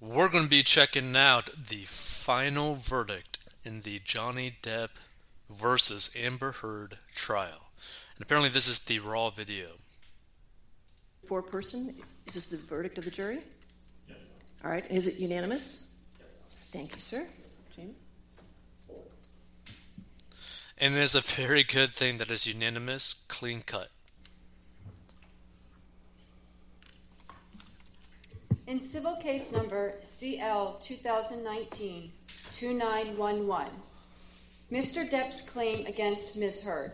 we're going to be checking out the final verdict in the Johnny Depp versus Amber Heard trial. And apparently, this is the raw video. Foreperson, is this the verdict of the jury? Yes. All right, is it unanimous? Yes. Thank you, sir. Jamie? And it is a very good thing that is unanimous, clean cut. In civil case number CL 2019 2911, Mr. Depp's claim against Ms. Heard.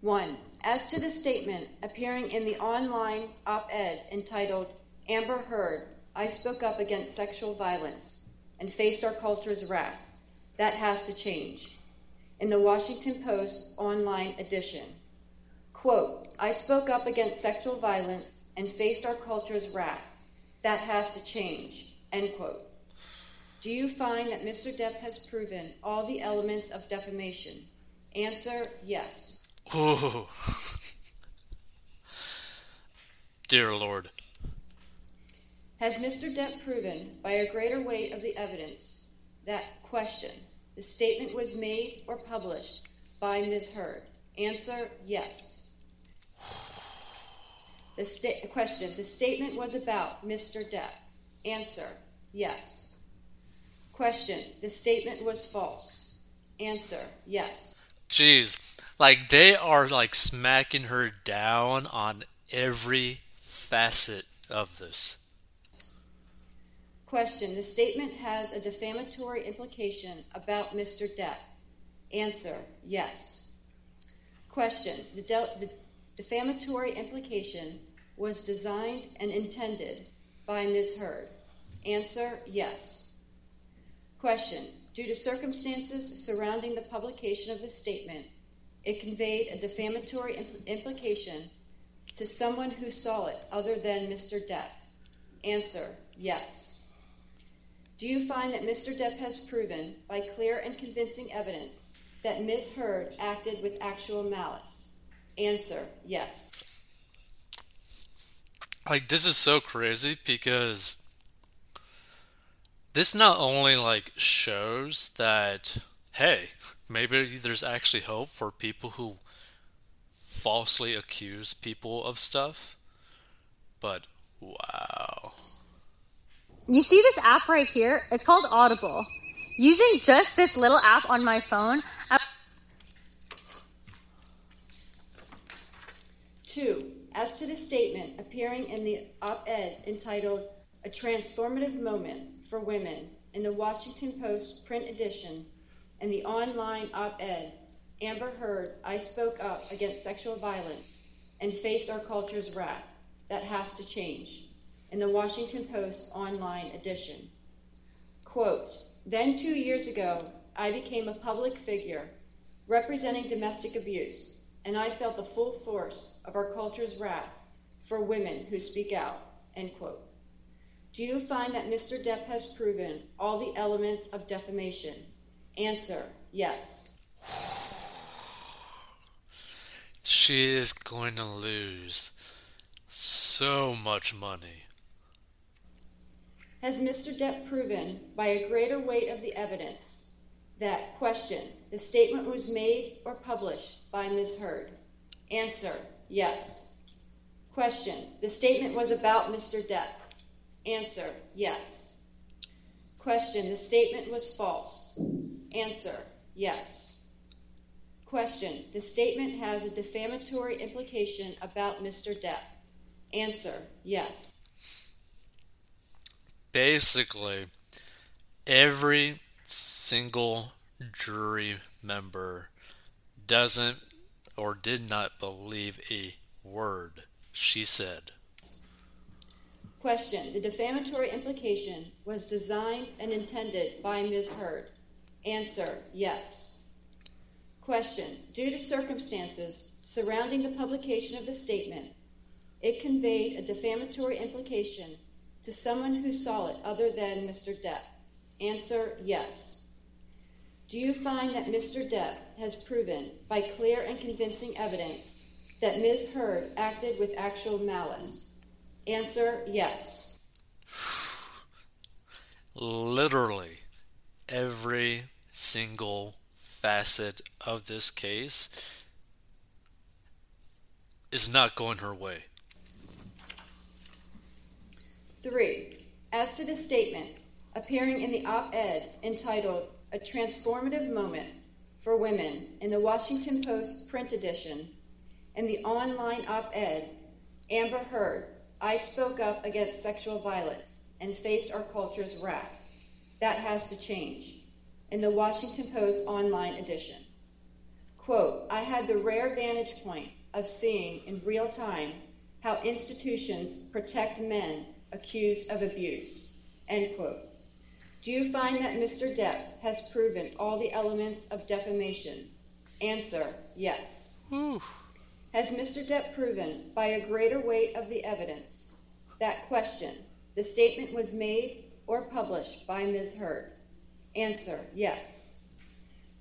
1. As to the statement appearing in the online op ed entitled Amber Heard, I spoke up against sexual violence and faced our culture's wrath. That has to change. In the Washington Post online edition, quote, I spoke up against sexual violence and faced our culture's wrath. That has to change, end quote. Do you find that Mr. Depp has proven all the elements of defamation? Answer yes. Ooh. Dear Lord. Has Mr. Depp proven, by a greater weight of the evidence, that question, the statement was made or published by Ms. Heard? Answer yes. The sta- question, the statement was about Mr. Depp? Answer yes. Question The statement was false. Answer Yes. Jeez. Like, they are, like, smacking her down on every facet of this. Question The statement has a defamatory implication about Mr. Depp. Answer Yes. Question The, de- the defamatory implication was designed and intended by Ms. Heard. Answer Yes. Question Due to circumstances surrounding the publication of the statement, it conveyed a defamatory impl- implication to someone who saw it other than Mr. Depp. Answer Yes. Do you find that Mr. Depp has proven, by clear and convincing evidence, that Ms. Heard acted with actual malice? Answer Yes. Like, this is so crazy because this not only like shows that hey, maybe there's actually hope for people who falsely accuse people of stuff, but wow. You see this app right here? It's called Audible. Using just this little app on my phone. I- Two, as to the statement appearing in the op ed entitled A Transformative Moment for Women in the Washington Post print edition and the online op ed, Amber Heard, I spoke up against sexual violence and faced our culture's wrath. That has to change. In the Washington Post online edition. Quote Then two years ago, I became a public figure representing domestic abuse, and I felt the full force of our culture's wrath for women who speak out. End quote. Do you find that Mr. Depp has proven all the elements of defamation? Answer yes. She is going to lose so much money. Has Mr. Depp proven, by a greater weight of the evidence, that question, the statement was made or published by Ms. Heard? Answer yes. Question, the statement was about Mr. Depp? Answer Yes. Question The statement was false. Answer Yes. Question The statement has a defamatory implication about Mr. Depp. Answer Yes. Basically, every single jury member doesn't or did not believe a word she said. Question The defamatory implication was designed and intended by Ms. Heard. Answer Yes. Question Due to circumstances surrounding the publication of the statement, it conveyed a defamatory implication to someone who saw it other than Mr. Depp. Answer Yes. Do you find that Mr. Depp has proven, by clear and convincing evidence, that Ms. Heard acted with actual malice? Answer yes. literally every single facet of this case is not going her way. Three, as to the statement appearing in the op ed entitled A Transformative Moment for Women in the Washington Post print edition and the online op ed, Amber Heard, I spoke up against sexual violence and faced our culture's wrath. That has to change. In the Washington Post online edition. Quote, I had the rare vantage point of seeing in real time how institutions protect men accused of abuse. End quote. Do you find that Mr. Depp has proven all the elements of defamation? Answer, yes. Whew. Has Mr. Depp proven by a greater weight of the evidence that question, the statement was made or published by Ms. Heard? Answer, yes.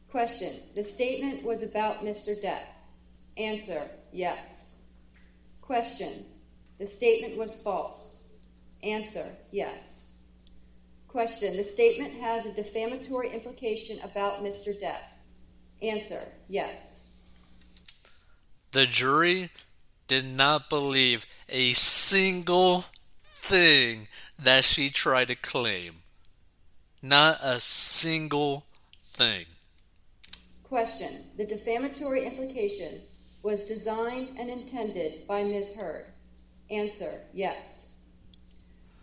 Question, the statement was about Mr. Depp? Answer, yes. Question, the statement was false? Answer, yes. Question, the statement has a defamatory implication about Mr. Depp? Answer, yes. The jury did not believe a single thing that she tried to claim. Not a single thing. Question. The defamatory implication was designed and intended by Ms. Heard. Answer. Yes.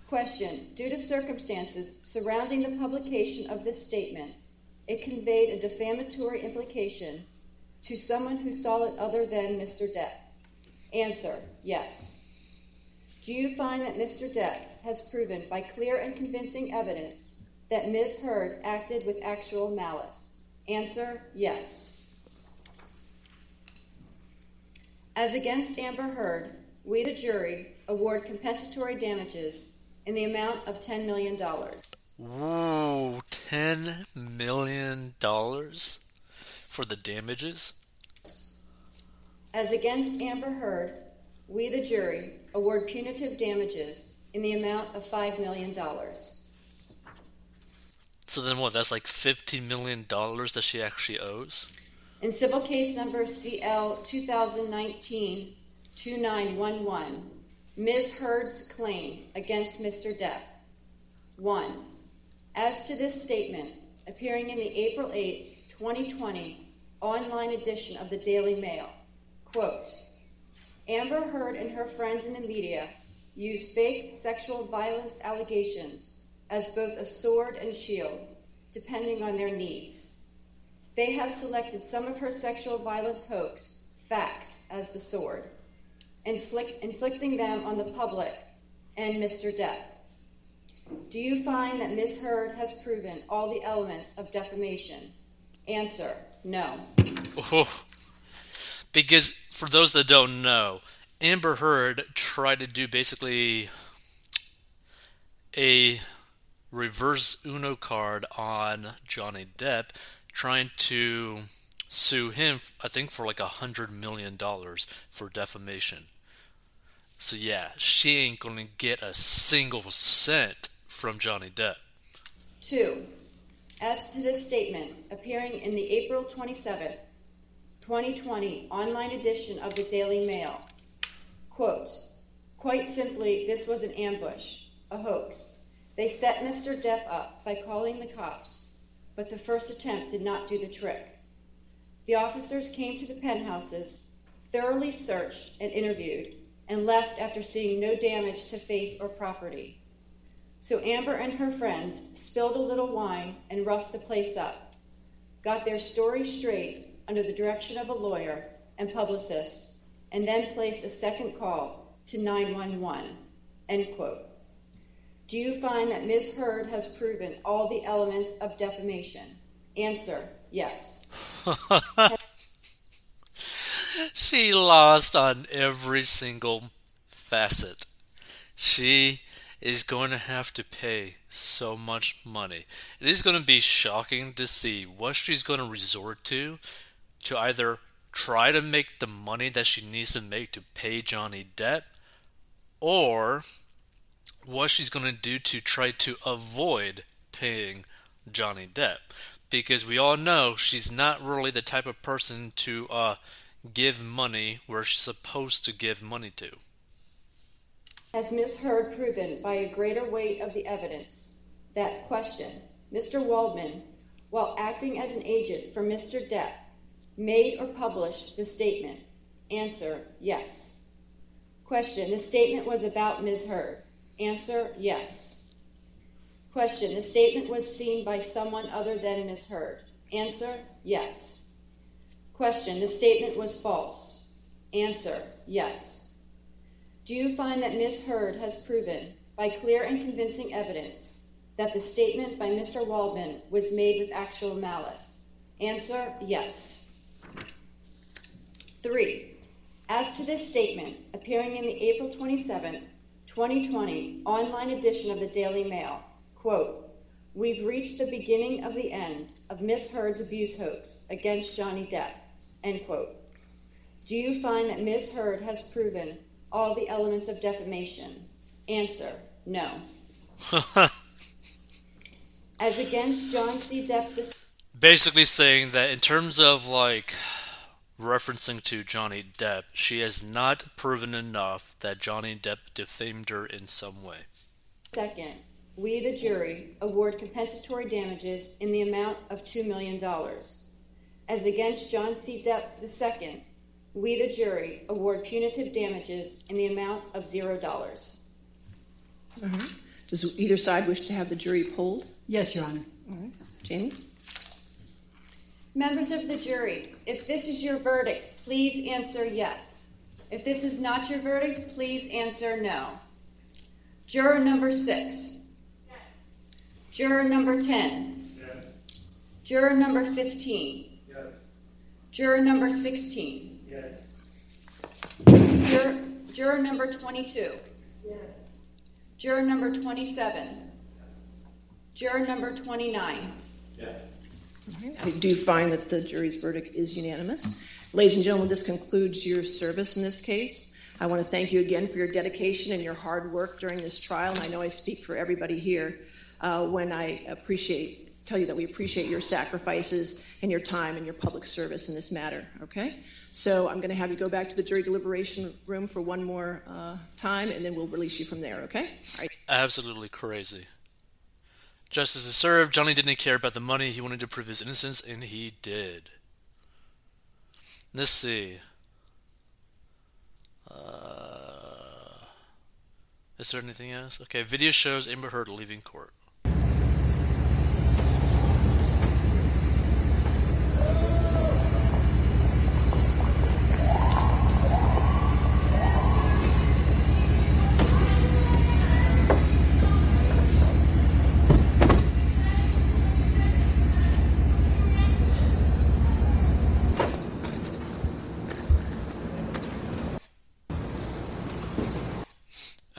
Question. Due to circumstances surrounding the publication of this statement, it conveyed a defamatory implication to someone who saw it other than Mr. Depp. Answer. Yes. Do you find that Mr. Depp has proven by clear and convincing evidence that Ms. Heard acted with actual malice? Answer yes. As against Amber Heard, we, the jury, award compensatory damages in the amount of $10 million. Whoa, $10 million for the damages? As against Amber Heard, we, the jury, award punitive damages in the amount of $5 million. So then what? That's like $15 million that she actually owes? In civil case number CL 2019 2911, Ms. Heard's claim against Mr. Depp. 1. As to this statement, appearing in the April 8, 2020 online edition of the Daily Mail, quote, Amber Heard and her friends in the media use fake sexual violence allegations as both a sword and shield, depending on their needs. They have selected some of her sexual violence hoax facts as the sword, inflict, inflicting them on the public and Mr. Depp. Do you find that Ms. Heard has proven all the elements of defamation? Answer no. Oh, because for those that don't know, Amber Heard tried to do basically a reverse Uno card on Johnny Depp trying to sue him, I think, for like a hundred million dollars for defamation. So yeah, she ain't gonna get a single cent from Johnny Depp. Two, as to this statement appearing in the April 27, 2020 online edition of the Daily Mail, quote, quite simply, this was an ambush, a hoax. They set Mr. Depp up by calling the cops but the first attempt did not do the trick. The officers came to the penthouses, thoroughly searched and interviewed, and left after seeing no damage to face or property. So Amber and her friends spilled a little wine and roughed the place up, got their story straight under the direction of a lawyer and publicist, and then placed a second call to 911. End quote. Do you find that Ms. Heard has proven all the elements of defamation? Answer yes. she lost on every single facet. She is going to have to pay so much money. It is going to be shocking to see what she's going to resort to to either try to make the money that she needs to make to pay Johnny Depp or what she's going to do to try to avoid paying Johnny Depp because we all know she's not really the type of person to uh, give money where she's supposed to give money to. Has Ms. Heard proven by a greater weight of the evidence that question, Mr. Waldman, while acting as an agent for Mr. Depp, made or published the statement? Answer, yes. Question, the statement was about Ms. Heard. Answer, yes. Question, the statement was seen by someone other than Ms. Heard. Answer, yes. Question, the statement was false. Answer, yes. Do you find that Ms. Heard has proven, by clear and convincing evidence, that the statement by Mr. Waldman was made with actual malice? Answer, yes. Three, as to this statement appearing in the April 27, 2020 online edition of the Daily Mail, quote, We've reached the beginning of the end of Miss Heard's abuse hoax against Johnny Depp, end quote. Do you find that Ms. Heard has proven all the elements of defamation? Answer, no. As against John C. Depp, this Basically saying that in terms of like referencing to Johnny Depp, she has not proven enough that Johnny Depp defamed her in some way. second, we, the jury, award compensatory damages in the amount of $2 million. As against John C. Depp II, we, the jury, award punitive damages in the amount of $0. Mm-hmm. Does either side wish to have the jury polled? Yes, Your Honor. All right. Jamie? Members of the jury, if this is your verdict, please answer yes. If this is not your verdict, please answer no. Juror number six. Juror number 10. Juror number 15. Juror number 16. Juror, juror number 22. Yes. Juror number 27. Yes. Juror number 29. Yes. I do find that the jury's verdict is unanimous. Ladies and gentlemen, this concludes your service in this case. I want to thank you again for your dedication and your hard work during this trial, and I know I speak for everybody here uh, when I appreciate, tell you that we appreciate your sacrifices and your time and your public service in this matter, okay? So I'm going to have you go back to the jury deliberation room for one more uh, time, and then we'll release you from there, okay? Absolutely crazy. Justice is served. Johnny didn't care about the money. He wanted to prove his innocence, and he did. Let's see. Uh, is there anything else? Okay, video shows Amber Heard leaving court.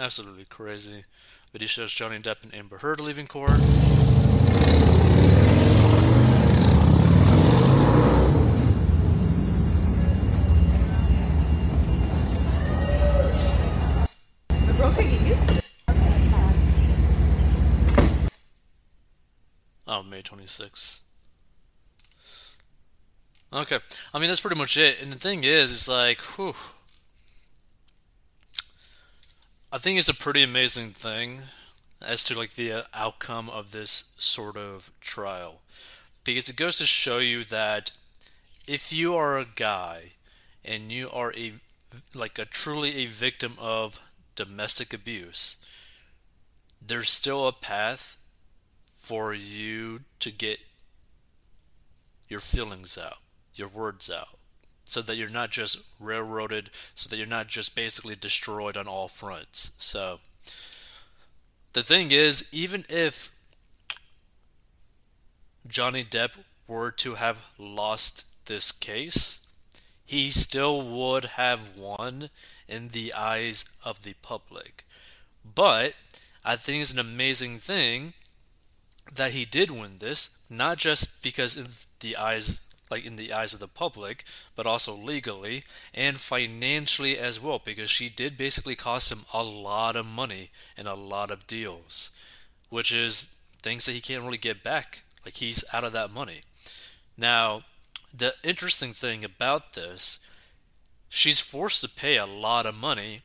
Absolutely crazy. Video shows Johnny Depp and Amber Heard leaving court. Okay, get used. Oh, May 26th. Okay. I mean, that's pretty much it. And the thing is, it's like, whew. I think it's a pretty amazing thing as to like the uh, outcome of this sort of trial. Because it goes to show you that if you are a guy and you are a like a truly a victim of domestic abuse, there's still a path for you to get your feelings out, your words out, so that you're not just railroaded, so that you're not just basically destroyed on all fronts. So, the thing is, even if Johnny Depp were to have lost this case, he still would have won in the eyes of the public. But I think it's an amazing thing that he did win this, not just because in the eyes like in the eyes of the public, but also legally and financially as well, because she did basically cost him a lot of money and a lot of deals, which is things that he can't really get back. Like he's out of that money. Now, the interesting thing about this, she's forced to pay a lot of money,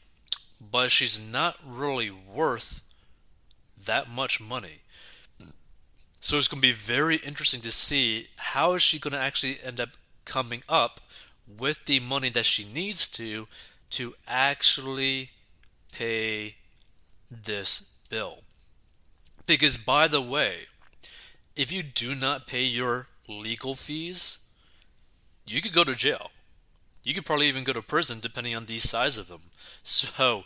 but she's not really worth that much money. So it's going to be very interesting to see how is she going to actually end up coming up with the money that she needs to to actually pay this bill. Because by the way, if you do not pay your legal fees, you could go to jail. You could probably even go to prison depending on the size of them. So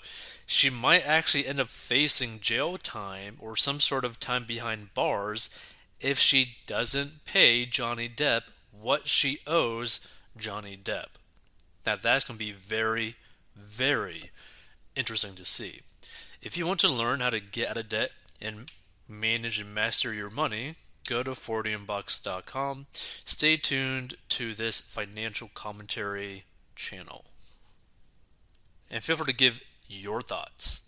she might actually end up facing jail time or some sort of time behind bars if she doesn't pay Johnny Depp what she owes Johnny Depp. Now that's going to be very, very interesting to see. If you want to learn how to get out of debt and manage and master your money, go to 40inbox.com. Stay tuned to this financial commentary channel. And feel free to give your thoughts.